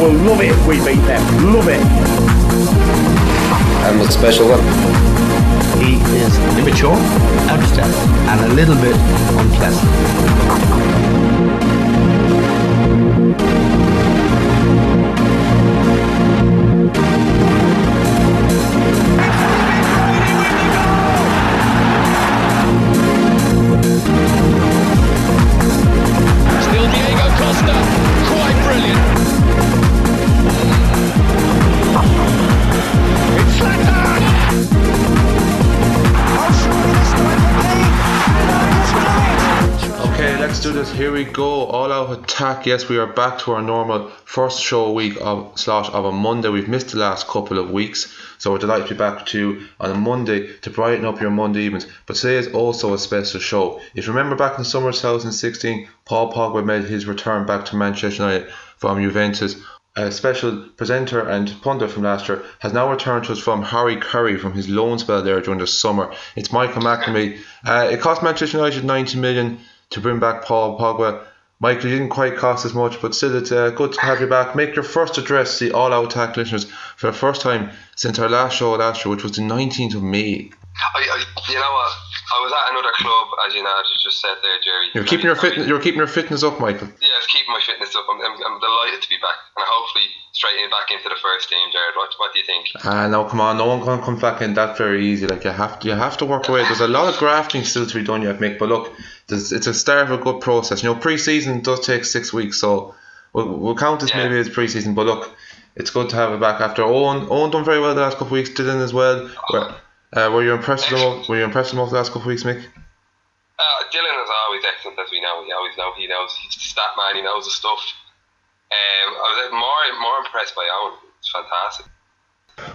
will love it if we beat them. Love it. I'm special one. He is immature, outstep, and a little bit unpleasant. We go. All out attack. Yes, we are back to our normal first show week of slash of a Monday. We've missed the last couple of weeks, so we're delighted to be back to on a Monday to brighten up your Monday evenings. But today is also a special show. If you remember back in the summer of 2016, Paul Pogba made his return back to Manchester United from Juventus. A special presenter and pundit from last year has now returned to us from Harry Curry from his loan spell there during the summer. It's Michael MacNamee. Uh, it cost Manchester United 90 million to bring back Paul Pogba. Michael, you didn't quite cost as much, but still, it's uh, good to have you back. Make your first address to the All Out Attack listeners for the first time since our last show last year, which was the 19th of May. I, I, you know what? I was at another club, as you know, as you just said there, Jerry. You're keeping your fitness. You're keeping your fitness up, Michael. Yeah, it's keeping my fitness up. I'm, I'm, I'm delighted to be back, and hopefully straight in back into the first team, Jared. What, what do you think? Ah, no, come on, no one can come back in that very easy. Like you have to, you have to work away. There's a lot of grafting still to be done yet, Mick. But look, there's, it's a start of a good process. You know, pre-season does take six weeks, so we'll, we'll count this Yeah. maybe as pre-season. But look, it's good to have it back after Owen. Owen done very well the last couple of weeks. Dylan as well. Were, uh, were you impressed with him? Were you impressed with him over the last couple of weeks, Mick? Uh, Dylan is always excellent, as we know. He always know he knows. He's the stat man. He knows the stuff. Um, I was more more impressed by Owen. It's fantastic.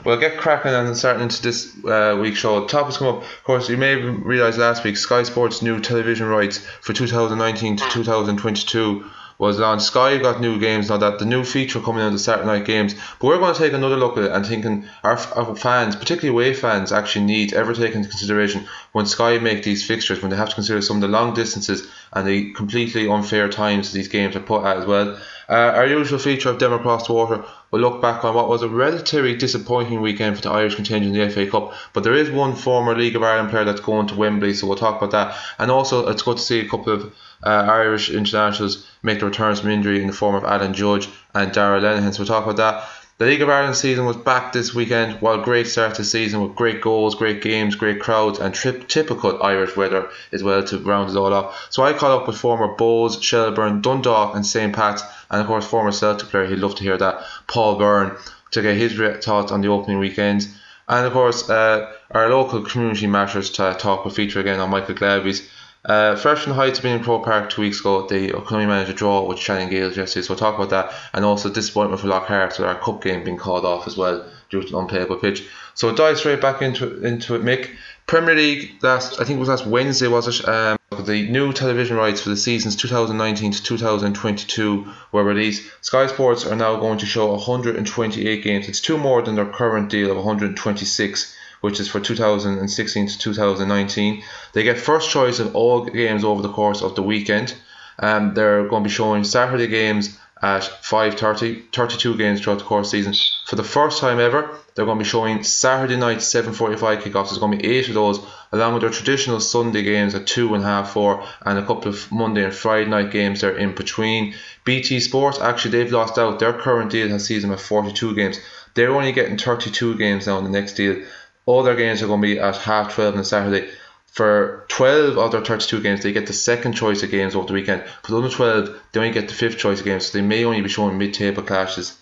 Well, get cracking and starting into this uh, week's show. Topics come up. Of course, you may have realised last week Sky Sports' new television rights for 2019 to 2022 was launched. Sky got new games now that the new feature coming on the Saturday night games. But we're going to take another look at it and thinking our, our fans, particularly away fans, actually need ever take into consideration when Sky make these fixtures when they have to consider some of the long distances and the completely unfair times these games are put at as well. Uh, our usual feature of Dem Across the Water will look back on what was a relatively disappointing weekend for the Irish contingent in the FA Cup. But there is one former League of Ireland player that's going to Wembley, so we'll talk about that. And also, it's good to see a couple of uh, Irish internationals make their returns from injury in the form of Alan Judge and Darragh Lenihan. So we'll talk about that. The League of Ireland season was back this weekend. While great start to season with great goals, great games, great crowds, and trip, typical Irish weather as well to round it all off. So I caught up with former Bohs, Shelbourne, Dundalk, and St. Pat's, and of course former Celtic player. He'd love to hear that. Paul Byrne to get his thoughts on the opening weekend. And of course, uh, our local community matters to talk will feature again on Michael Glavey's. Uh, Fresh and Heights being in Pro Park two weeks ago, the could only manage a draw with Shannon Gaels yesterday, so we'll talk about that. And also disappointment for Lough Harps with our cup game being called off as well due to an unplayable pitch. So we'll dive straight back into into it, Mick. Premier League last, I think it was last Wednesday, was it? Um, the new television rights for the seasons 2019 to 2022 were released. Sky Sports are now going to show 128 games. It's two more than their current deal of 126 which is for 2016 to 2019. They get first choice of all games over the course of the weekend. Um, they're going to be showing Saturday games at 5.30, 32 games throughout the course season. For the first time ever, they're going to be showing Saturday night 7.45 kickoffs. There's going to be eight of those, along with their traditional Sunday games at 2 and half 4, and a couple of Monday and Friday night games there in between. BT Sports, actually, they've lost out. Their current deal has them at 42 games. They're only getting 32 games now in the next deal. All their games are going to be at half 12 on Saturday. For 12 of their 32 games, they get the second choice of games over the weekend. For the under 12, they only get the fifth choice of games, so they may only be showing mid table clashes.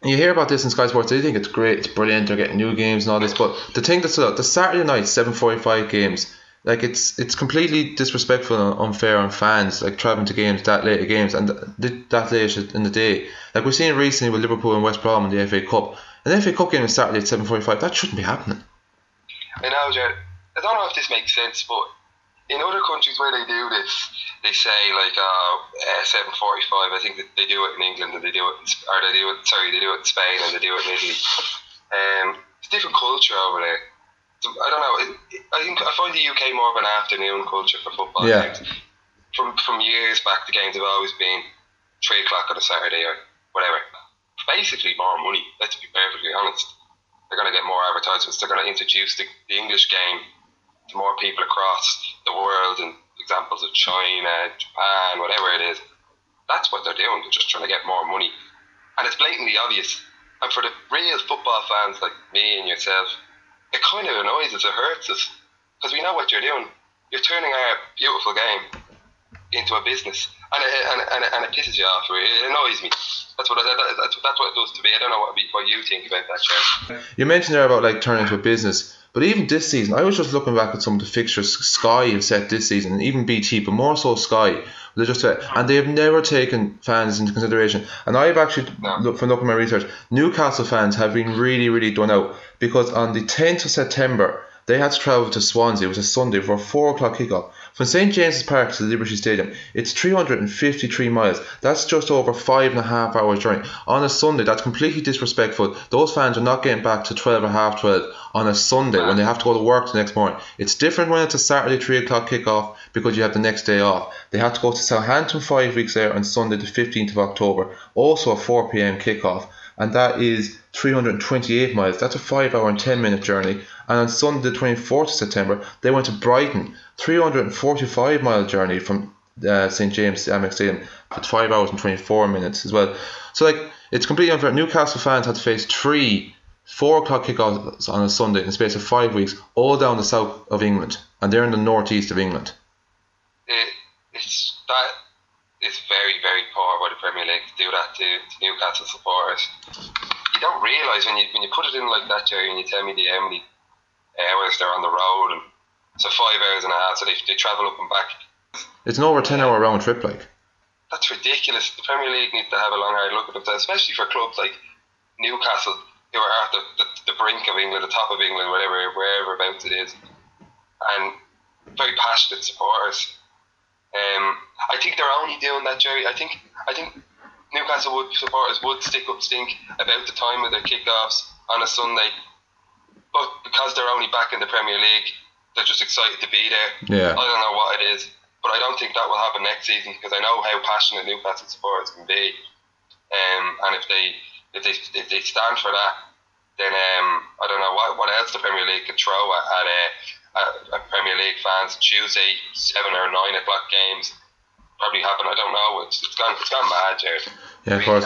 And you hear about this in Sky Sports, they think it's great, it's brilliant, they're getting new games and all this, but the thing that's the Saturday night 7:45 games, like it's it's completely disrespectful and unfair on fans, like traveling to games that late games and th- that late in the day. Like we've seen recently with Liverpool and West Brom in the FA Cup, an FA Cup game is Saturday at 7:45. That shouldn't be happening. I know, Jared. I don't know if this makes sense, but in other countries where they do this, they say like uh, uh seven forty five. I think that they do it in England and they do it, in, or they do it. Sorry, they do it in Spain and they do it in Italy. Um, it's a different culture over there. I don't know. It, I think I find the UK more of an afternoon culture for football Yeah. games. From from years back, the games have always been three o'clock on a Saturday or whatever. Basically more money. Let's be perfectly honest. They're going to get more advertisements. They're going to introduce the, the English game to more people across the world and examples of China, Japan, whatever it is. That's what they're doing. They're just trying to get more money. And it's blatantly obvious. And for the real football fans like me and yourself, it kind of annoys us, it hurts us. Because we know what you're doing. You're turning our beautiful game into a business. And it, and, and, and it pisses you off. It annoys me. That's what, that's, that's what it does to me. I don't know what, what you think about that, Sharon. You mentioned there about like turning into a business. But even this season, I was just looking back at some of the fixtures Sky have set this season, and even BT, but more so Sky. They just uh, and they have never taken fans into consideration. And I've actually looked from looking at my research, Newcastle fans have been really, really done out because on the 10th of September they had to travel to Swansea. It was a Sunday for a four o'clock kickoff. From St James's Park to the Liberty Stadium, it's 353 miles. That's just over five and a half hours journey. On a Sunday, that's completely disrespectful. Those fans are not getting back to 12 or half 12 on a Sunday when they have to go to work the next morning. It's different when it's a Saturday 3 o'clock kickoff because you have the next day off. They have to go to Southampton five weeks later on Sunday, the 15th of October, also a 4 pm kickoff and that is 328 miles. That's a 5 hour and 10 minute journey. And on Sunday, the 24th of September, they went to Brighton, 345 mile journey from uh, St James Amex Stadium. It's 5 hours and 24 minutes as well. So, like, it's completely unfair. Newcastle fans had to face three 4 o'clock kickoffs on a Sunday in the space of five weeks, all down the south of England, and they're in the northeast of England. It, it's that is very, very poor by the Premier League to do that to, to Newcastle supporters. You don't realise when you when you put it in like that, Jerry, and you tell me the how many hours they're on the road, and so five hours and a half, so they, they travel up and back. It's an over ten hour round trip, like. That's ridiculous. The Premier League needs to have a long hard look at themselves, especially for clubs like Newcastle, who are at the, the, the brink of England, the top of England, whatever, wherever about it is, and very passionate supporters um, I think they're only doing that, Jerry. I think I think Newcastle would supporters would stick up stink about the time of their kickoffs on a Sunday, but because they're only back in the Premier League, they're just excited to be there. Yeah. I don't know what it is, but I don't think that will happen next season because I know how passionate Newcastle supporters can be, um, and if they if they if they stand for that, then um, I don't know what what else the Premier League could throw at, at uh, uh, Premier League fans. Tuesday, seven or nine o'clock games probably happen. I don't know. It's, it's gone it's gone mad, Jared. Yeah, of course.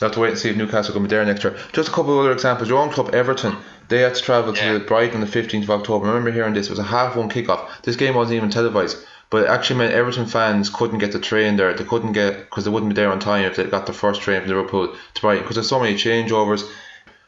We'll have to wait and see if Newcastle can be there next year. Just a couple of other examples. Your own club, Everton, they had to travel Yeah. to Brighton on the 15th of October. I remember hearing this. It was a half one kickoff. This game wasn't even televised. But it actually meant Everton fans couldn't get the train there. They couldn't get, because they wouldn't be there on time if they got the first train from Liverpool to Brighton. Because there's so many changeovers.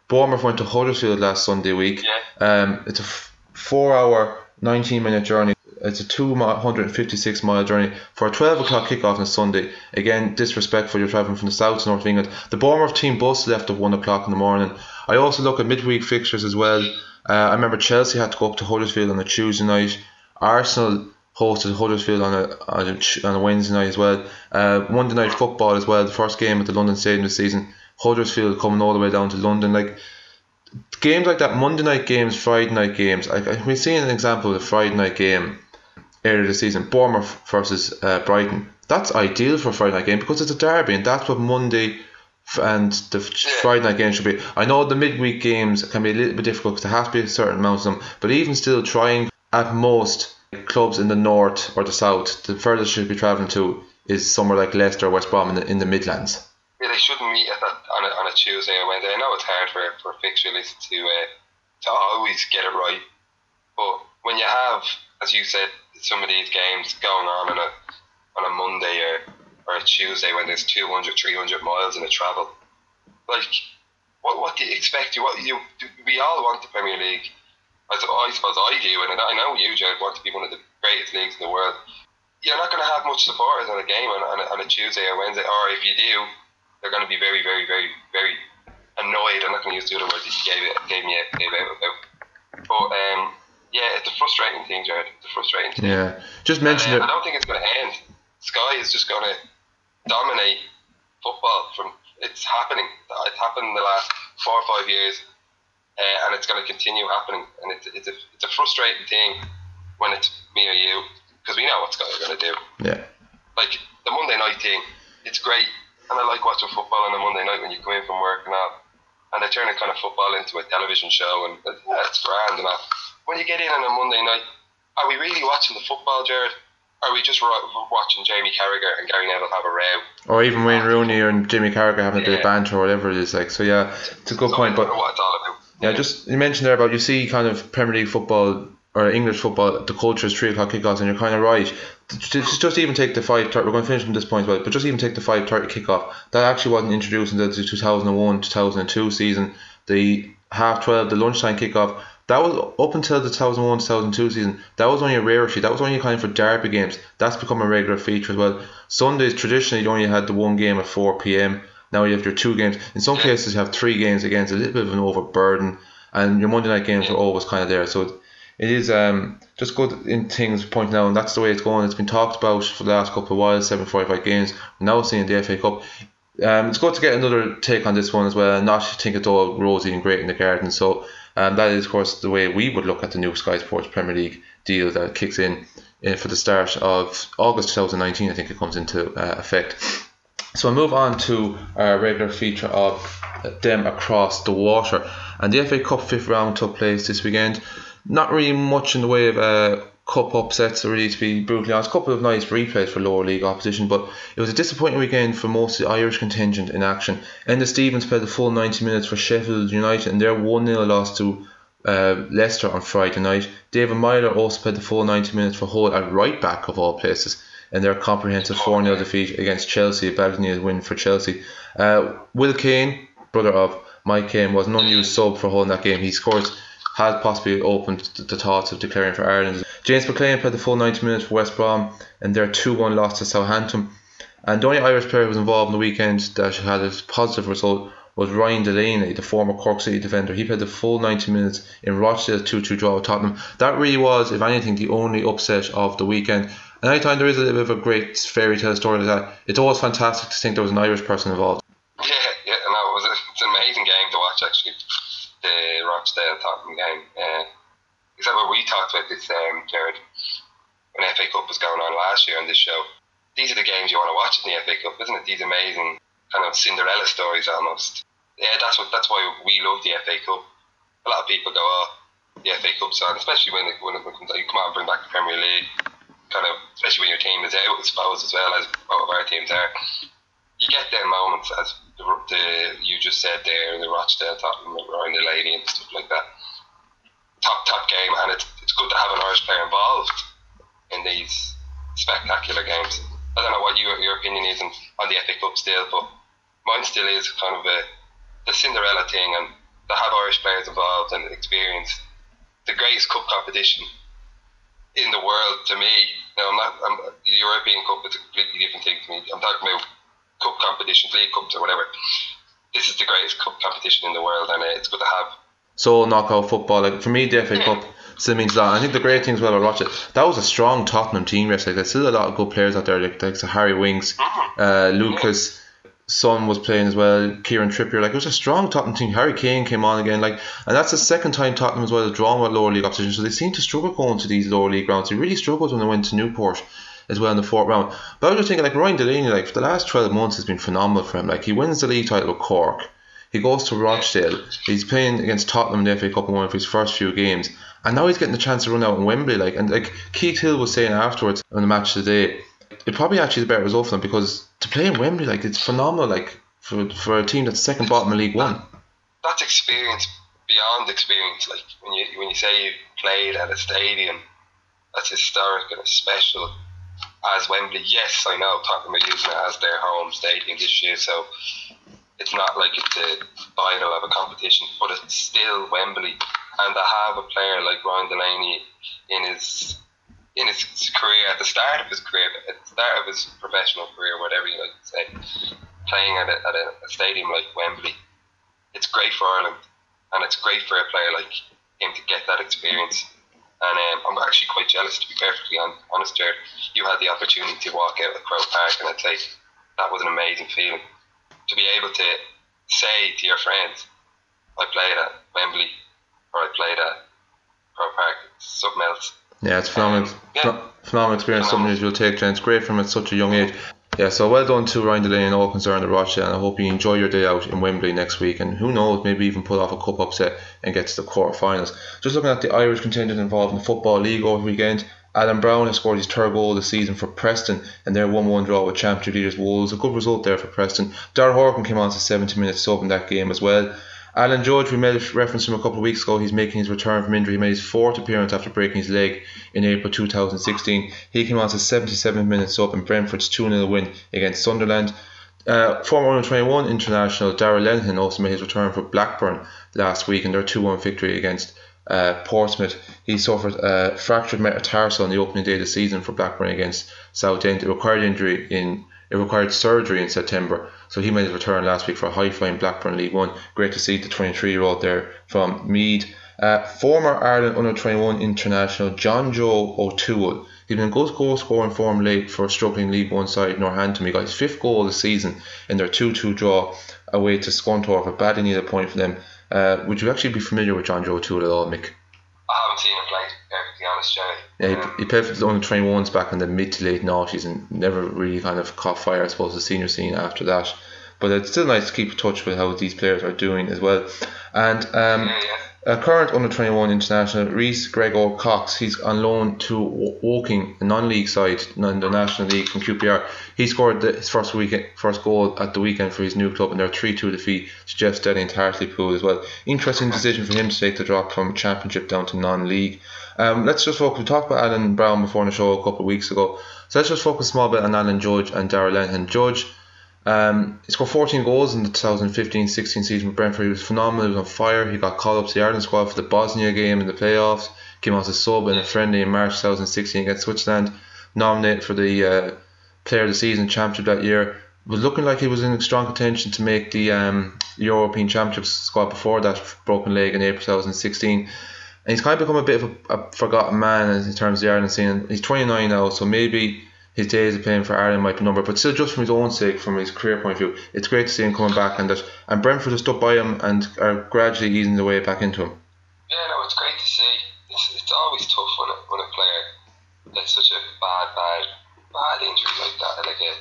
Bournemouth went to Huddersfield last Sunday week. Yeah. Um, it's a f- four hour, 19 minute journey. It's a 256 mile journey for a 12 o'clock kickoff on a Sunday. Again, disrespectful. You're travelling from the south to north of England. The Bournemouth team bus left at 1 o'clock in the morning. I also look at midweek fixtures as well. Uh, I remember Chelsea had to go up to Huddersfield on a Tuesday night. Arsenal hosted Huddersfield on a, on a, on a Wednesday night as well. Uh, Monday night football as well. The first game at the London Stadium this season. Huddersfield coming all the way down to London. Like games like that, Monday night games, Friday night games. I, I, we've seen an example of a Friday night game earlier this season, Bournemouth versus uh, Brighton. That's ideal for a Friday night game because it's a derby, and that's what Monday and the Friday night game should be. I know the midweek games can be a little bit difficult because there has to be a certain amount of them, but even still, trying at most clubs in the north or the south, the furthest should be travelling to is somewhere like Leicester or West Brom in the, in the Midlands. yeah, they shouldn't meet at that on a, on a Tuesday or Wednesday. I know it's hard for for fixture list to uh, to always get it right, but when you have, as you said, some of these games going on on a on a Monday or, or a Tuesday when there's 200, 300 miles in a travel, like what what do you expect? You what you we all want the Premier League. I, I suppose I do, and I know you, Jared, want to be one of the greatest leagues in the world. You're not going to have much supporters on a game on, on, a, on a Tuesday or Wednesday, or if you do, they're going to be very, very, very, very annoyed. I'm not going to use the other words that you gave, it, gave me gave out about. But um, yeah, it's a frustrating thing, Jared. It's a frustrating thing. Yeah, just mention it. uh, I don't think it's going to end. Sky is just going to dominate football. From it's happening. It's happened in the last four or five years, uh, and it's going to continue happening. And it's, it's a it's a frustrating thing when it's me or you because we know what Sky are going to do. Yeah. Like the Monday night thing, it's great. And I like watching football on a Monday night when you come in from work and all. And they turn a kind of football into a television show, and yeah, it's grand and that. When you get in on a Monday night, are we really watching the football, Jared? Are we just watching Jamie Carragher and Gary Neville have a row? Or even Wayne Rooney and Jimmy Carragher having a bit of Yeah. banter or whatever it is like. So yeah, it's a good So point. I don't But know what it's all about. Yeah, just you mentioned there about you see kind of Premier League football or English football, the culture is three o'clock kickoffs, and you're kind of right. Just, just even take the five thirty. We're going to finish from this point, but but just even take the five thirty kickoff. That actually wasn't introduced until the two thousand and one, two thousand and two season. The half twelve, the lunchtime kickoff. That was up until the 2001 2002 season. That was only a rarity. That was only kind of for derby games. That's become a regular feature as well. Sundays traditionally you only had the one game at 4 p.m. Now you have your two games. In some cases you have three games against a little bit of an overburden, and your Monday night games are always kind of there. So it, is um, just good in things pointing out, and that's the way it's going. It's been talked about for the last couple of while. 7:45 games. We're now seeing the FA Cup. Um, it's good to get another take on this one as well, and not think it's all rosy and great in the garden. So um, that is, of course, the way we would look at the new Sky Sports Premier League deal that kicks in uh, for the start of August 2019. I think it comes into uh, effect. So we'll move on to our regular feature of them across the water. And the FA Cup fifth round took place this weekend. Not really much in the way of uh, cup upsets, really, to be brutally honest. A couple of nice replays for lower league opposition, but it was a disappointing weekend for most of the Irish contingent in action. Enda Stevens played the full 90 minutes for Sheffield United, and their 1 0 loss to uh, Leicester on Friday night. David Meyler also played the full 90 minutes for Hull at right back of all places in their comprehensive 4 0 defeat against Chelsea, a Belgian win for Chelsea. Uh, Will Keane, brother of Mike Keane, was an unused sub for Hull in that game. He scored, had possibly opened the, thoughts of declaring for Ireland. James McLean played the full 90 minutes for West Brom and their 2 1 loss to Southampton. And the only Irish player who was involved in the weekend that had a positive result was Ryan Delaney, the former Cork City defender. He played the full 90 minutes in Rochdale's 2 2 draw with Tottenham. That really was, if anything, the only upset of the weekend. And anytime there is a little bit of a great fairy tale story like that, it's always fantastic to think there was an Irish person involved. Yeah, yeah, no, it was a, it's an amazing game to watch actually. The Rochdale Tottenham game. Uh, except what we talked about this, um, Jared, when FA Cup was going on last year on this show. These are the games you want to watch in the FA Cup, isn't it? These amazing kind of Cinderella stories almost. Yeah, that's what that's why we love the FA Cup. A lot of people go, oh, the FA Cup's on, especially when it, when it comes out. You come out and bring back the Premier League, kind of, especially when your team is out, I suppose, as well as both of our teams are. You get them moments, as the, the you just said there, the Rochdale Tottenham, around the lady and stuff like that. Top top game, and it's it's good to have an Irish player involved in these spectacular games. I don't know what your your opinion is on, on the FA Cup still, but mine still is kind of a the Cinderella thing, and to have Irish players involved and experience the greatest cup competition in the world to me. Now I'm not. I'm, the European Cup is a completely different thing to me. I'm talking about cup competitions, league cups or whatever. This is the greatest cup competition in the world, and uh, it's good to have. So knockout football, like for me, the FA Cup still means a lot. I think the great thing as well about Rochester, that was a strong Tottenham team yesterday. There's still a lot of good players out there, like, like so Harry Winks, uh, Lucas. Son was playing as well. Kieran Trippier, like it was a strong Tottenham team. Harry Kane came on again, like, and that's the second time Tottenham as well has drawn with lower league opposition. So they seem to struggle going to these lower league grounds. They really struggled when they went to Newport as well in the fourth round. But I was just thinking, like Ryan Delaney, like for the last twelve months has been phenomenal for him. Like he wins the league title with Cork. He goes to Rochdale. He's playing against Tottenham in the FA Cup one of his first few games, and now he's getting the chance to run out in Wembley. Like and like Keith Hill was saying afterwards on the match today, it probably actually is a better result for them because to play in Wembley, like it's phenomenal. Like for for a team that's second bottom in League One. That's experience beyond experience. Like when you when you say you played at a stadium that's historic and it's special as Wembley. Yes, I know Tottenham are using it as their home stadium this year, so it's not like it's a final of a competition, but it's still Wembley. And to have a player like Ryan Delaney in his in his career, at the start of his career, at the start of his professional career, whatever you like to say, playing at a, at a, a stadium like Wembley, it's great for Ireland, and it's great for a player like him to get that experience. And um, I'm actually quite jealous, to be perfectly honest, Jared. You had the opportunity to walk out at Crow Park, and I'd say that was an amazing feeling. To be able to say to your friends, I played at Wembley, or I played at Crow Park, something else. Yeah, it's phenomenal. Um, yeah. Phenomenal experience, something that you'll take, it's great from at such a young age. Yeah, so well done to Ryan Delaney and all concerned at Rochdale, and I hope you enjoy your day out in Wembley next week, and who knows, maybe even pull off a cup upset and get to the quarter-finals. Just looking at the Irish contingent involved in the Football League over the weekend, Alan Browne has scored his third goal of the season for Preston, and their 1-1 draw with Championship leaders Wolves. A good result there for Preston. Daryl Horgan came on to 70 minutes sub in that game as well. Alan Judge, we made reference to him a couple of weeks ago. He's making his return from injury. He made his fourth appearance after breaking his leg in April 2016. He came on to 77 minutes up in Brentford's 2 0 win against Sunderland. Uh, former under 21 international Darragh Lenihan also made his return for Blackburn last week in their 2 1 victory against uh, Portsmouth. He suffered a fractured metatarsal on the opening day of the season for Blackburn against Southend. It required injury in it required surgery in September, so he made his return last week for high flying Blackburn League One. Great to see the 23 year old there from Meath. Uh, former Ireland under 21 international John Joe O'Toole. He's been in good goal scoring form late for a struggling League One side Northampton. He got his fifth goal of the season in their 2 2 draw away to Scunthorpe, a badly needed point for them. Uh, would you actually be familiar with John Joe O'Toole at all, Mick? I haven't seen him play, be. Yeah, he, he played for the under 21s back in the mid to late noughties and never really kind of caught fire, I suppose, the senior scene after that. But it's still nice to keep in touch with how these players are doing as well. And um, Yeah, yeah. A current under 21 international, Reece Grego-Cox, he's on loan to Woking, a non league side in the National League from QPR. He scored the, his first first goal at the weekend for his new club in their 3 2 defeat to Jeff Steady and Hartlepool as well. Interesting decision for him to take the drop from Championship down to non league. Um, let's just focus. We talked about Alan Browne before the show a couple of weeks ago. So let's just focus a small bit on Alan Judge and Darragh Lenihan. Judge, um, he scored 14 goals in the 2015-16 season with Brentford. He was phenomenal. He was on fire. He got called up to the Ireland squad for the Bosnia game in the playoffs. Came on as a sub in a friendly in March 2016 against Switzerland. Nominated for the uh, Player of the Season championship that year. Was looking like he was in strong contention to make the um, European Championship squad before that broken leg in April 2016. And he's kind of become a bit of a, a forgotten man in terms of the Ireland scene. He's 29 now, so maybe his days of playing for Ireland might be numbered. But still, just from his own sake, from his career point of view, it's great to see him coming back and that. And Brentford has stuck by him and are gradually easing the way back into him. Yeah, no, it's great to see. It's, it's always tough when a, when a player gets such a bad, bad, bad injury like that, like a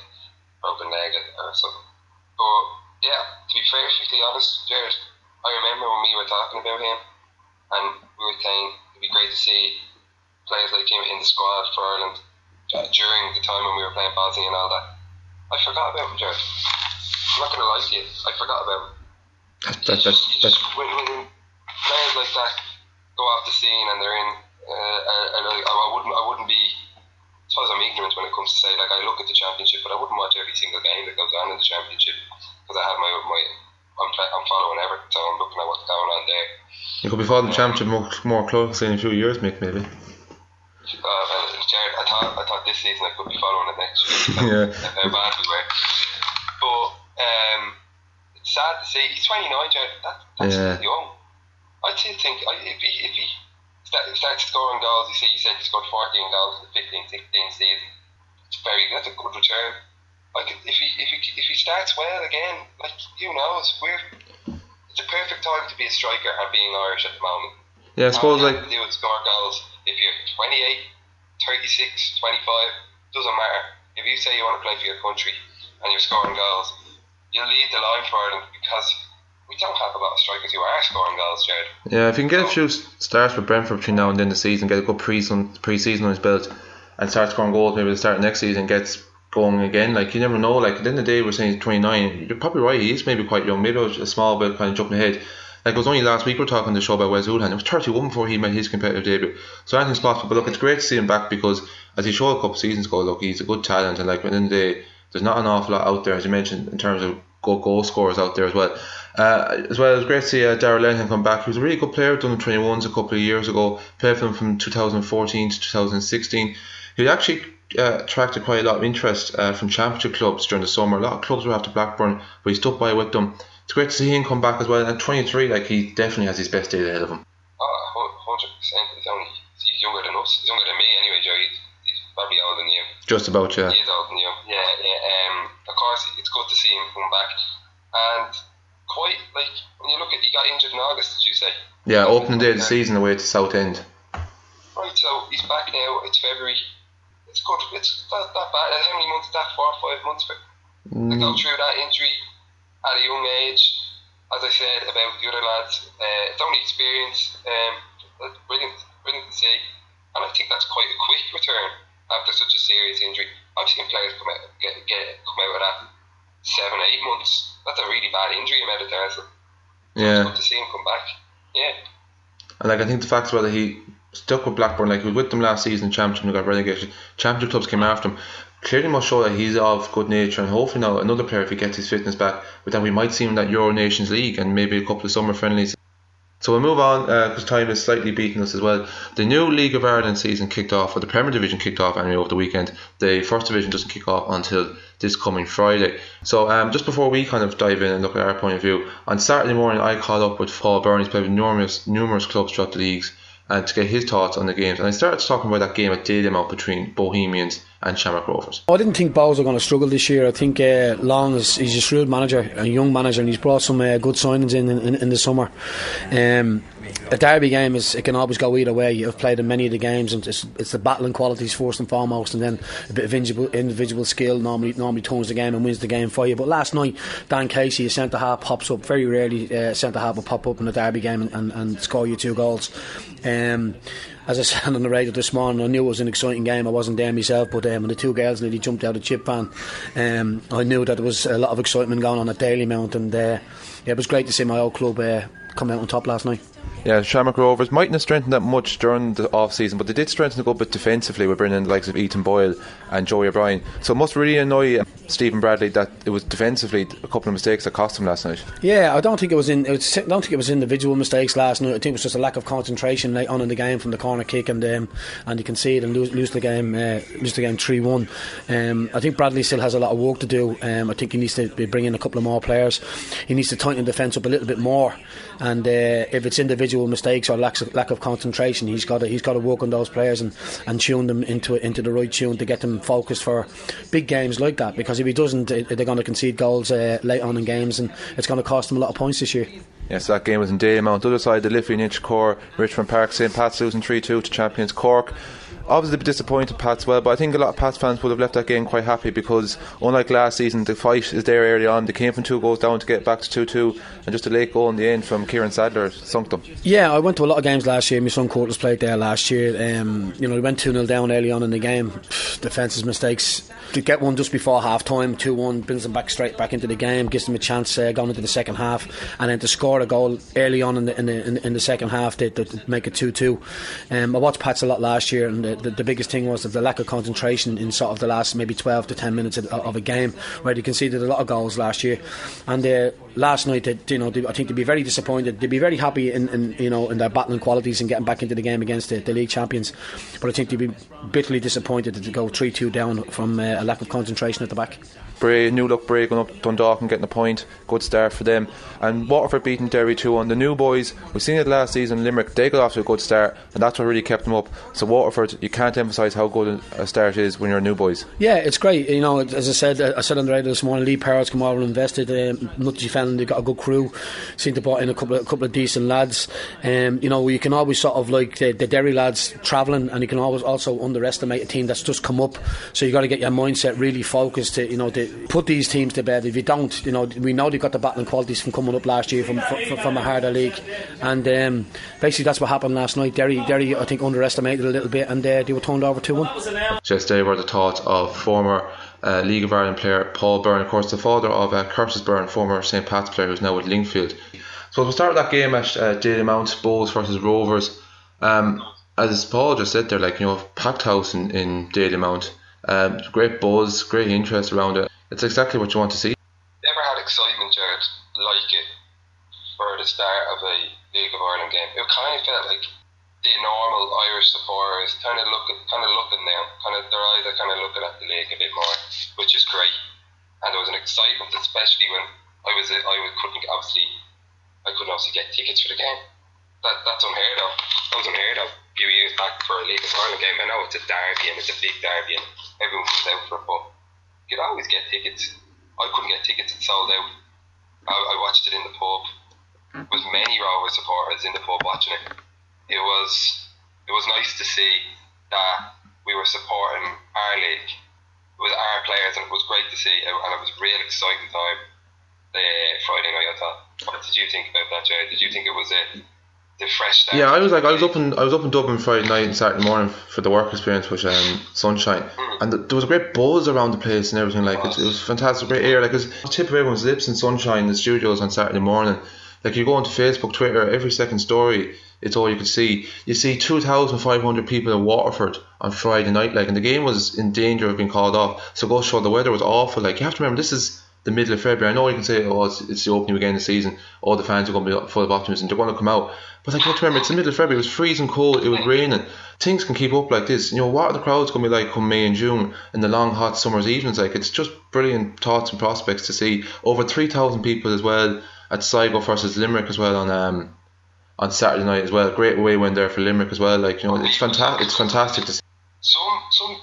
broken leg or something. But yeah, to be perfectly honest, Jared, I remember when we were talking about him, and we were saying it'd be great to see players like him in the squad for Ireland uh, during the time when we were playing Bosnia and all that. I forgot about him, Jared. I'm not gonna lie to you, I forgot about him. That, that, that, just, just when, when players like that go off the scene and they're in, uh, and I, I wouldn't, I wouldn't be. I suppose I'm ignorant when it comes to say like I look at the championship, but I wouldn't watch every single game that goes on in the championship because I have my my. I'm, I'm following Everton, so I'm looking at what's going on there. you could be following the championship more, more closely in a few years, Mick, maybe. Uh, and Jared, I thought I thought this season I could be following it next year. Yeah. How bad we were. But um, it's sad to see. He's 29, Jared. That, that's Yeah. young. I still think I, if he if he start, starts scoring goals, you see, you said he scored 14 goals in the 15, 16 season. It's very that's a good return. Like if he if he if he starts well again, like who knows? We're it's a perfect time to be a striker and being Irish at the moment. Yeah, I suppose All like do is score goals. If you're 28, 36, 25, doesn't matter. If you say you want to play for your country and you're scoring goals, you'll lead the line for Ireland because we don't have a lot of strikers who are scoring goals, Jared. Yeah, if you can get a few starts with Brentford between now and then the season, get a good pre-season, pre-season on his belt, and start scoring goals, maybe the start next season gets going again. Like you never know. Like at the end of the day, we're saying he's 29. You're probably right. He is maybe quite young. Maybe I was a small bit kind of jumping ahead. It was only last week we were talking on the show about Wes Hoolahan. It was 31 before he made his competitive debut. So anything's possible. But look, it's great to see him back because as he showed a couple of seasons ago, look, he's a good talent. And like within the day, there's not an awful lot out there, as you mentioned, in terms of good goal scorers out there as well. Uh, as well, it was great to see uh, Darragh Lenihan come back. He was a really good player, done the 21s a couple of years ago. Played for them from 2014 to 2016. He actually uh, attracted quite a lot of interest uh, from championship clubs during the summer. A lot of clubs were after Blackburn, but he stuck by with them. It's great to see him come back as well. And 23, like he definitely has his best days ahead of him. Oh, 100%. He's only he's younger than us. He's younger than me anyway, Joe. He's, he's probably older than you. Just about, yeah. He's is older than you. Yeah, yeah. Um, of course, it's good to see him come back. And quite like when you look at, he got injured in August, did you say? Yeah, opening day of the season away to Southend. Right, so he's back now. It's February. it's good. It's not that bad. And how many months is that? Four or five months for to go through that injury at a young age. As I said about the other lads, uh, it's only experience. Um, that's brilliant, brilliant to see. And I think that's quite a quick return after such a serious injury. I've seen players come out get, get come out of that seven, eight months. That's a really bad injury in metatarsal. Yeah. It's good to see him come back. Yeah. And like I think the fact that he stuck with Blackburn, like he was with them last season, Championship, and got relegated. Championship clubs came after him. Clearly must show that he's of good nature, and hopefully now another player if he gets his fitness back, then we might see him in that Euro Nations League and maybe a couple of summer friendlies. So we'll move on because time is slightly beating us as well. The new League of Ireland season kicked off, or the Premier Division kicked off anyway over the weekend. The First Division doesn't kick off until this coming Friday. So um, just before we kind of dive in and look at our point of view, on Saturday morning I caught up with Paul Byrne. He's played with numerous numerous clubs throughout the leagues, and to get his thoughts on the games. And I started talking about that game at Dalymount between Bohemians and Shamrock Rovers. I didn't think Bohs were going to struggle this year. I think uh, Long is he's a shrewd manager, a young manager, and he's brought some uh, good signings in in, in the summer. Um, a derby game is it can always go either way. You've played in many of the games, and it's, it's the battling qualities first and foremost, and then a bit of individual, individual skill normally normally turns the game and wins the game for you. But last night, Dan Casey, a centre half, pops up very rarely. Uh, centre half will pop up in a derby game and, and, and score you two goals. Um, as I said on the radio this morning, I knew it was an exciting game. I wasn't there myself, but um, when the two girls nearly jumped out of chip pan, um, I knew that there was a lot of excitement going on at Dalymount, and uh, yeah, it was great to see my old club uh, come out on top last night. Yeah, Shamrock Rovers mightn't have strengthened that much during the off season, but they did strengthen a good bit defensively with bringing in the likes of Ethan Boyle and Joey O'Brien. So it must really annoy um, Stephen Bradley that it was defensively a couple of mistakes that cost him last night. Yeah, I don't think it was in. It was, I don't think it was individual mistakes last night. I think it was just a lack of concentration late on in the game from the corner kick and um, and you concede and lose, lose the game, uh, lose the game three one. Um, I think Bradley still has a lot of work to do. Um, I think he needs to be bringing a couple of more players. He needs to tighten the defence up a little bit more. And uh, if it's individual mistakes or lack of, lack of concentration, he's got to, he's got to work on those players and, and tune them into into the right tune to get them focused for big games like that. Because if he doesn't, they're going to concede goals uh, late on in games, and it's going to cost them a lot of points this year. Yes, that game was in Dalymount. The other side, the Liffey Inchicore, Richmond Park, St. Pat's losing 3 2 to champions Cork. Obviously, disappointed Pats well, but I think a lot of Pats fans would have left that game quite happy because, unlike last season, the fight is there early on. They came from two goals down to get back to 2 2, and just a late goal in the end from Kieran Sadlier sunk them. Yeah, I went to a lot of games last year. My son Curtis played there last year. Um, you know, we went 2 0 down early on in the game. Defensive mistakes. To get one just before half time, 2 1, brings them back straight back into the game, gives them a chance uh, going into the second half. And then to score a goal early on in the, in the, in the, second half to, to make it 2 2. Um, I watched Pats a lot last year, and the, the, biggest thing was the lack of concentration in sort of the last maybe 12 to 10 minutes of, of a game, where they conceded a lot of goals last year. And uh, last night, they, you know, they, I think they'd be very disappointed. They'd be very happy in, in you know in their battling qualities and getting back into the game against the, the league champions. But I think they'd be bitterly disappointed to go 3 2 down from uh, a lack of concentration at the back. Bray, new look Bray going up Dundalk and getting a point. Good start for them. And Waterford beating Derry 2 1. The new boys, we've seen it last season, Limerick, they got off to a good start, and that's what really kept them up. So, Waterford, you can't emphasise how good a start is when you're new boys. Yeah, it's great. You know, as I said, I said on the radio this morning, Lee Parrott's come over and invested. Um, Nutty Fenton, they've got a good crew. Seem to brought in a couple of, a couple of decent lads. Um, you know, you can always sort of like the, the Derry lads travelling, and you can always also underestimate a team that's just come up. So you've got to get your mindset really focused to, you know, put these teams to bed. If you don't, you know, we know they've got the battling qualities from coming up last year from from, from a harder league, and um, basically that's what happened last night. Derry, Derry, I think underestimated a little bit, and uh, they were turned over two one. Just they were the thoughts of former uh, League of Ireland player Paul Byrne, of course, the father of uh, Curtis Byrne, former St Pat's player who's now with Linfield. So we'll start that game at uh, Dalymount, Bohs versus Rovers. Um, as Paul just said there, like you know, packed house in in Dalymount, um, great buzz, great interest around it. It's exactly what you want to see. Never had excitement, Jared, like it for the start of a League of Ireland game. It kind of felt like the normal Irish supporters kind of looking, kind of looking now, kind of their eyes are kind of looking at the league a bit more, which is great. And there was an excitement, especially when I was, I couldn't obviously, I couldn't obviously get tickets for the game. That that's unheard of. That was unheard of. A few years back for a League of Ireland game. I know it's a derby and it's a big derby and everyone comes out for it, but could always get tickets. I couldn't get tickets; it sold out. I, I watched it in the pub. Mm. There was many Rovers supporters in the pub watching it. It was it was nice to see that we were supporting our league with our players, and it was great to see, and it was a real exciting time. The Friday night, I thought. What did you think about that, Jay? Did you think it was a the fresh? Yeah, I was like, I was up in, I was up in Dublin Friday night and Saturday morning for the work experience with um, Sunshine, and th- there was a great buzz around the place and everything. Like it, it was fantastic, great air. Like it was tip of everyone's lips in Sunshine in the studios on Saturday morning. Like you go onto Facebook, Twitter, every second story, it's all you could see. You see two thousand five hundred people in Waterford on Friday night, like, and the game was in danger of being called off. So go show the weather was awful. Like you have to remember, this is the middle of February. I know you can say, oh, it's, it's the opening weekend of the season. All the fans are going to be full of optimism. They're going to come out. But I to remember, it's the middle of February. It was freezing cold. It was raining. Things can keep up like this. You know, what are the crowds going to be like come May and June in the long, hot summer's evenings? Like, it's just brilliant thoughts and prospects to see. Over 3,000 people as well at Sligo versus Limerick as well on um on Saturday night as well. Great away win there for Limerick as well. Like, you know, it's fantastic. It's fantastic to see. some some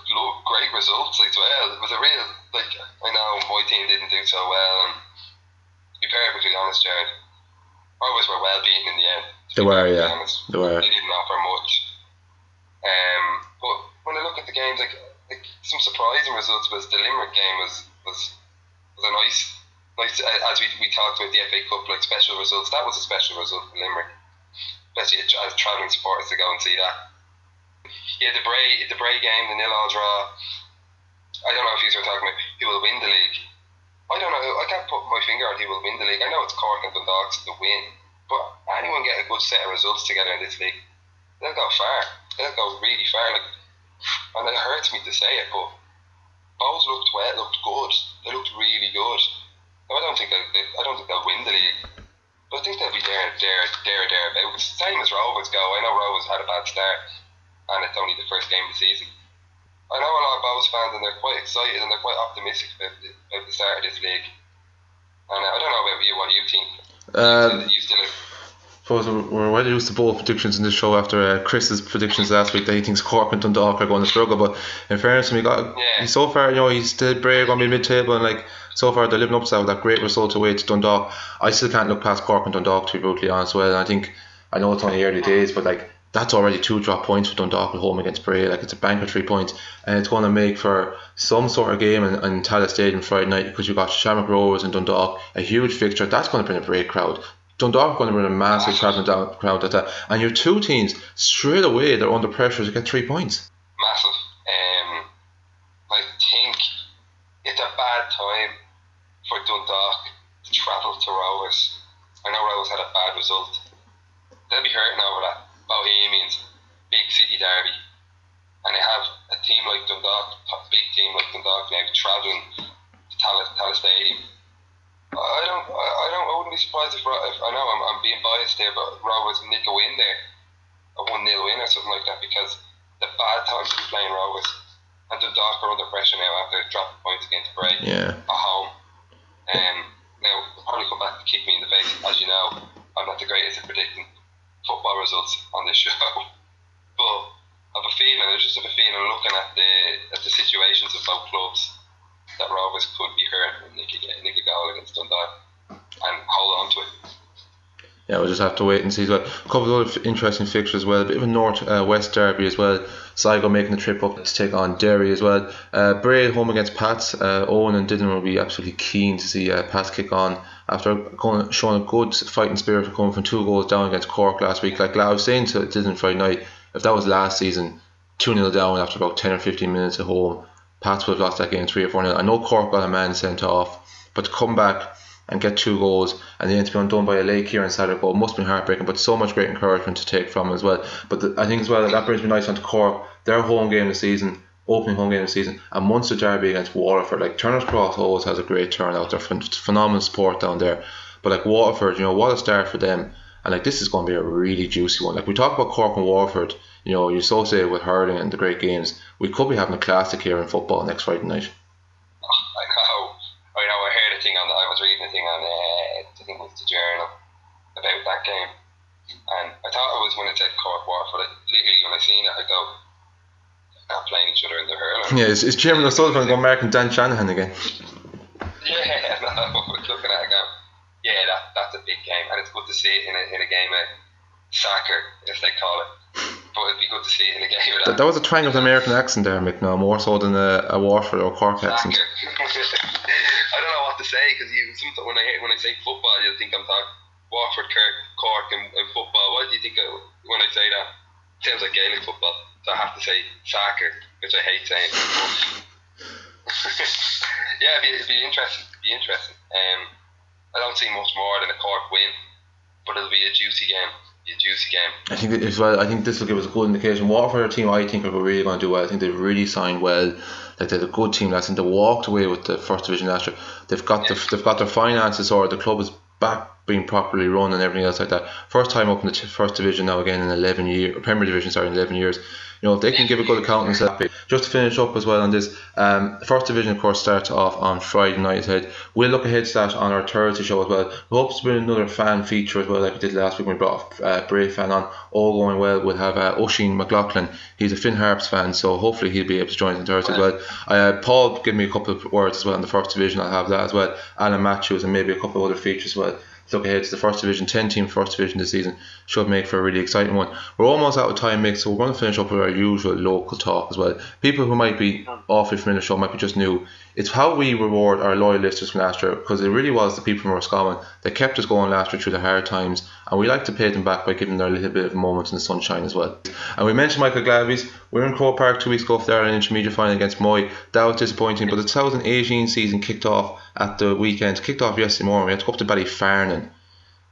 great results as well. It was a real like I know my team didn't do so well, and to be perfectly honest, Jared, Rovers were well beaten in the end. They were, yeah. honest. They were. They didn't offer much. Um, but when I look at the games, like, like some surprising results was the Limerick game was was was a nice nice uh, as we, we talked about the FA Cup like special results. That was a special result for Limerick, especially as travelling supporters to go and see that. Yeah, the Bray the Bray game, the nil all draw. I don't know if you were talking about who will win the league. I don't know. I can't put my finger on who will win the league. I know it's Cork and Dundalk to win, but anyone get a good set of results together in this league, they'll go far. They'll go really far. Like, and it hurts me to say it, but both looked well, looked good. They looked really good. Now, I don't think they'll, I don't think they'll win the league, but I think they'll be there, there, there, thereabouts. Same as Rovers go. I know Rovers had a bad start, and it's only the first game of the season. I know a lot of Bohs fans, and they're quite excited and they're quite optimistic about the, about the start of this league. And uh, I don't know about you. What do you think? Um, you still, suppose we're well used to both predictions in this show after uh, Chris's predictions last week that he thinks Cork and Dundalk are going to struggle. But in fairness, to him, he got Yeah. so far, you know, he's still Bray on to be mid-table and like so far they're living up to that, great result away to Dundalk. I still can't look past Cork and Dundalk to be brutally honest. Well, and I think I know it's only early days, but like that's already two drop points for Dundalk at home against Bray. Like it's a bank of three points, and it's going to make for some sort of game in, in Tallaght Stadium Friday night because you've got Shamrock Rovers and Dundalk, a huge fixture. That's going to bring a Bray crowd. Dundalk are going to bring a massive travelling down crowd at that, and your two teams straight away they're under pressure to get three points. massive. Um, I think it's a bad time for Dundalk to travel to Rovers. I know Rovers had a bad result. They'll be hurting over that. Bohemians, big city derby. And they have a team like Dundalk, a big team like Dundalk now travelling to Tallaght, Stadium. I don't, I don't, I wouldn't be surprised if, if I know I'm, I'm being biased there, but Rovers nick a win there, a one 0 win or something like that, because the bad time to be playing Rovers, and Dundalk are under pressure now after dropping points against Bray Yeah. at home. Um, now they'll probably come back to kick me in the face, as you know. I'm not the greatest at predicting football results on this show, but I have a feeling. I just have a feeling looking at the at the situations of both clubs that Rovers could be hurt and nick a, nick a goal against Dundalk and hold on to it. Yeah, we'll just have to wait and see well. A couple of other interesting fixtures as well. A bit of a north uh, west derby as well. Sligo making the trip up to take on Derry as well. Uh, Bray home against Pats. Uh, Owen and Dylan will be absolutely keen to see uh, Pats kick on after going, showing a good fighting spirit for coming from two goals down against Cork last week. Like I was saying to Dylan Friday night, if that was last season, 2 0 down after about 10 or 15 minutes at home, Pats would have lost that game 3 or 4 0. I know Cork got a man sent off, but to come back and get two goals and then to be undone by a late Kieran Sadlier goal must be heartbreaking but so much great encouragement to take from as well but the, I think as well that brings me nice on to Cork their home game this season opening home game of the season and Munster Derby against Waterford like Turner's Cross always has a great turnout they're phen- phenomenal support down there but like Waterford you know what a start for them and like this is going to be a really juicy one like we talk about Cork and Waterford you know you associate it with hurling and the great games we could be having a classic here in football next Friday night I know. I know. I heard a thing on. The, I was reading a thing on. Uh, I think it was the Journal about that game, and I thought it was when it said Cork Waterford. Like, literally, when I seen it, I go, "They're not playing each other in the hurling." yeah is, is Diarmuid O'Sullivan going marking Dan Shanahan again Yeah, no, looking at it yeah, that, that's a big game, and it's good to see it in a, in a game of soccer, as they call it. but it'd be good to see it in a game. Of That, that was a twang of an American accent there, Mick. No, more so than a, a Waterford or Cork accent. I don't know what to say because you sometimes when I hear, when I say football, you think I'm talking Waterford, Kirk, Cork, and, and football. What do you think I, when I say that? Sounds like Gaelic football, so I have to say soccer, which I hate saying. yeah, it'd be, it'd be interesting. It'd be interesting. Um, I don't see much more than a Cork win, but it'll be a juicy game. A juicy game. I think as well. I think this will give us a good indication. Waterford are a team I think are really going to do well. I think they've really signed well. Like they're a good team. I think they walked away with the first division last year. They've got the, they've got their finances or the club is back being properly run and everything else like that. First time up in the first division now again in 11 years, Premier Division sorry in 11 years. You know if they can give a good account and that just to finish up as well on this, um, first division of course starts off on Friday night ahead. We'll look ahead to that on our Thursday show as well. We hope to bring another fan feature as well like we did last week when we brought a uh, Brave fan on. All going well. We'll have uh, McLaughlin. He's a Finn Harps fan, so hopefully he'll be able to join us on Thursday as well. Uh, Paul give me a couple of words as well in the first division. I'll have that as well. Alan Matthews and maybe a couple of other features as well look ahead to the first division, 10 team first division this season should make for a really exciting one. We're almost out of time, Mick, so we're going to finish up with our usual local talk as well. People who might be um, awfully familiar with the show might be just new. It's how we reward our loyal listeners from last year because it really was the people from Roscommon that kept us going last year through the hard times, and we like to pay them back by giving them a little bit of a moment in the sunshine as well. And we mentioned Michael Glavey's. We were in Croke Park two weeks ago for their intermediate final against Moy. That was disappointing, but the 2018 season kicked off at the weekend, kicked off yesterday morning. We had to go up to Ballyfarnon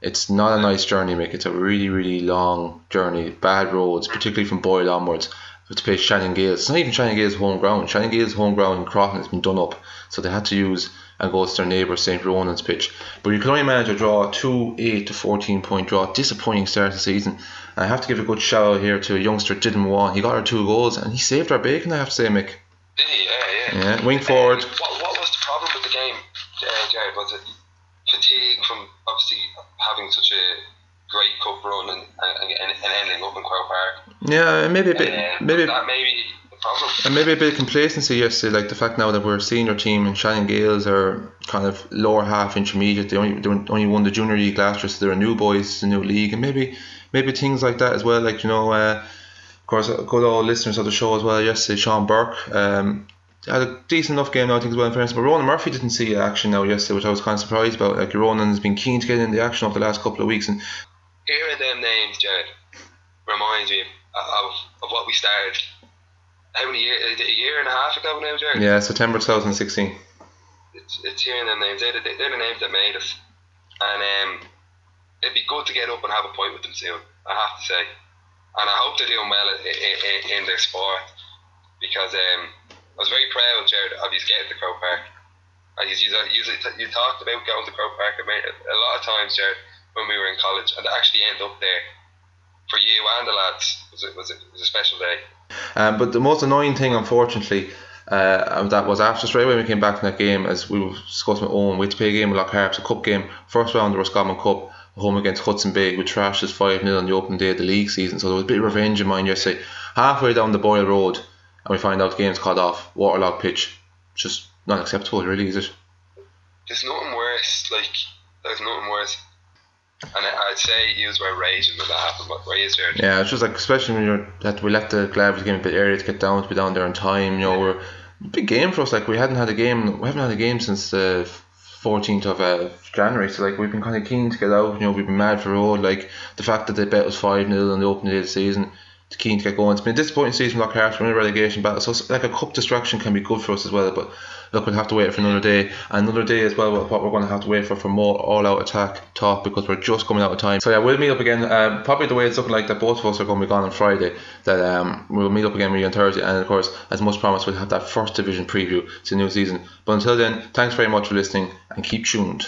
it's not a nice journey, Mick. It's a really, really long journey. Bad roads, particularly from Boyle onwards. To play Shannon Gaels. It's not even Shannon Gaels' home ground. Shannon Gaels' home ground in Crofton has been done up, so they had to use and go to their neighbour St. Ronan's pitch. But you can only manage a draw, two 8 to 14 point draw. Disappointing start of the season. And I have to give a good shout out here to a youngster, Dylan Mowan. He got our two goals and he saved our bacon, I have to say, Mick. Did he? Yeah, yeah. Yeah, wing forward. Um, what, what was the problem with the game, uh, Gerard? Was it fatigue from obviously having such a great cup run and, and, and, and ending up in Croke Park? Yeah, maybe a bit, Uh, maybe, maybe and maybe a bit of complacency yesterday. Like the fact now that we're a senior team and Shannon Gaels are kind of lower half intermediate. They only they only won the junior league last year, so they're a new boys, a new league, and maybe maybe things like that as well. Like you know, uh, of course, good old listeners of the show as well. Yesterday, Sean Burke. Um, had a decent enough game now, I think, as well in fairness. But Ronan Murphy didn't see action now yesterday, which I was kind of surprised about. Like Ronan's been keen to get in the action over the last couple of weeks, and Hearing them names, Gerard, reminds me of, of what we started. How many years? A year and a half ago now, Gerard. yeah, September 2016. It's, it's hearing them names. They're the, they're the names that made us, and um, it'd be good to get up and have a point with them soon. I have to say, and I hope they're doing well in, in, in their sport because um, I was very proud, Gerard, of you getting to Croke Park. You, you, you, you talked about going to Croke Park. A lot of times, Gerard, when we were in college, and to actually end up there for you and the lads was a, was a, was a special day. Um, but the most annoying thing, unfortunately, uh, that was after straight away we came back from that game, as we were discussing with Owen, we had to play a game with Lough Harps, a cup game, first round of the Roscommon Cup, home against Hodson Bay, we trashed us 5 0 on the opening day of the league season. So there was a bit of revenge in mind yesterday. Halfway down the Boyle Road, and we find out the game's called off, waterlogged pitch. Just not acceptable, really, is it? There's nothing worse, like, there's nothing worse. And I'd say you were raging when that happened, but were you, Gerard? Yeah, it's just like, especially when you're that we left the Glavey's game a bit early to get down to be down there on time. You know, we're big game for us. Like we hadn't had a game, we haven't had a game since the 14th of uh, January. So like we've been kind of keen to get out. You know, we've been mad for road. Like the fact that they bet was five 0 on the opening day of the season. Keen to get going. It's been a disappointing season for Lockhart. We're in a relegation battle, so like a cup distraction can be good for us as well. But look, we'll have to wait for another day, another day as well. What we're going to have to wait for for more all-out attack talk because we're just coming out of time. So yeah, we'll meet up again. Um, probably the way it's looking like that both of us are going to be gone on Friday. That um, we'll meet up again with you on Thursday, and of course, as much promised, we'll have that first division preview to the new season. But until then, thanks very much for listening, and keep tuned.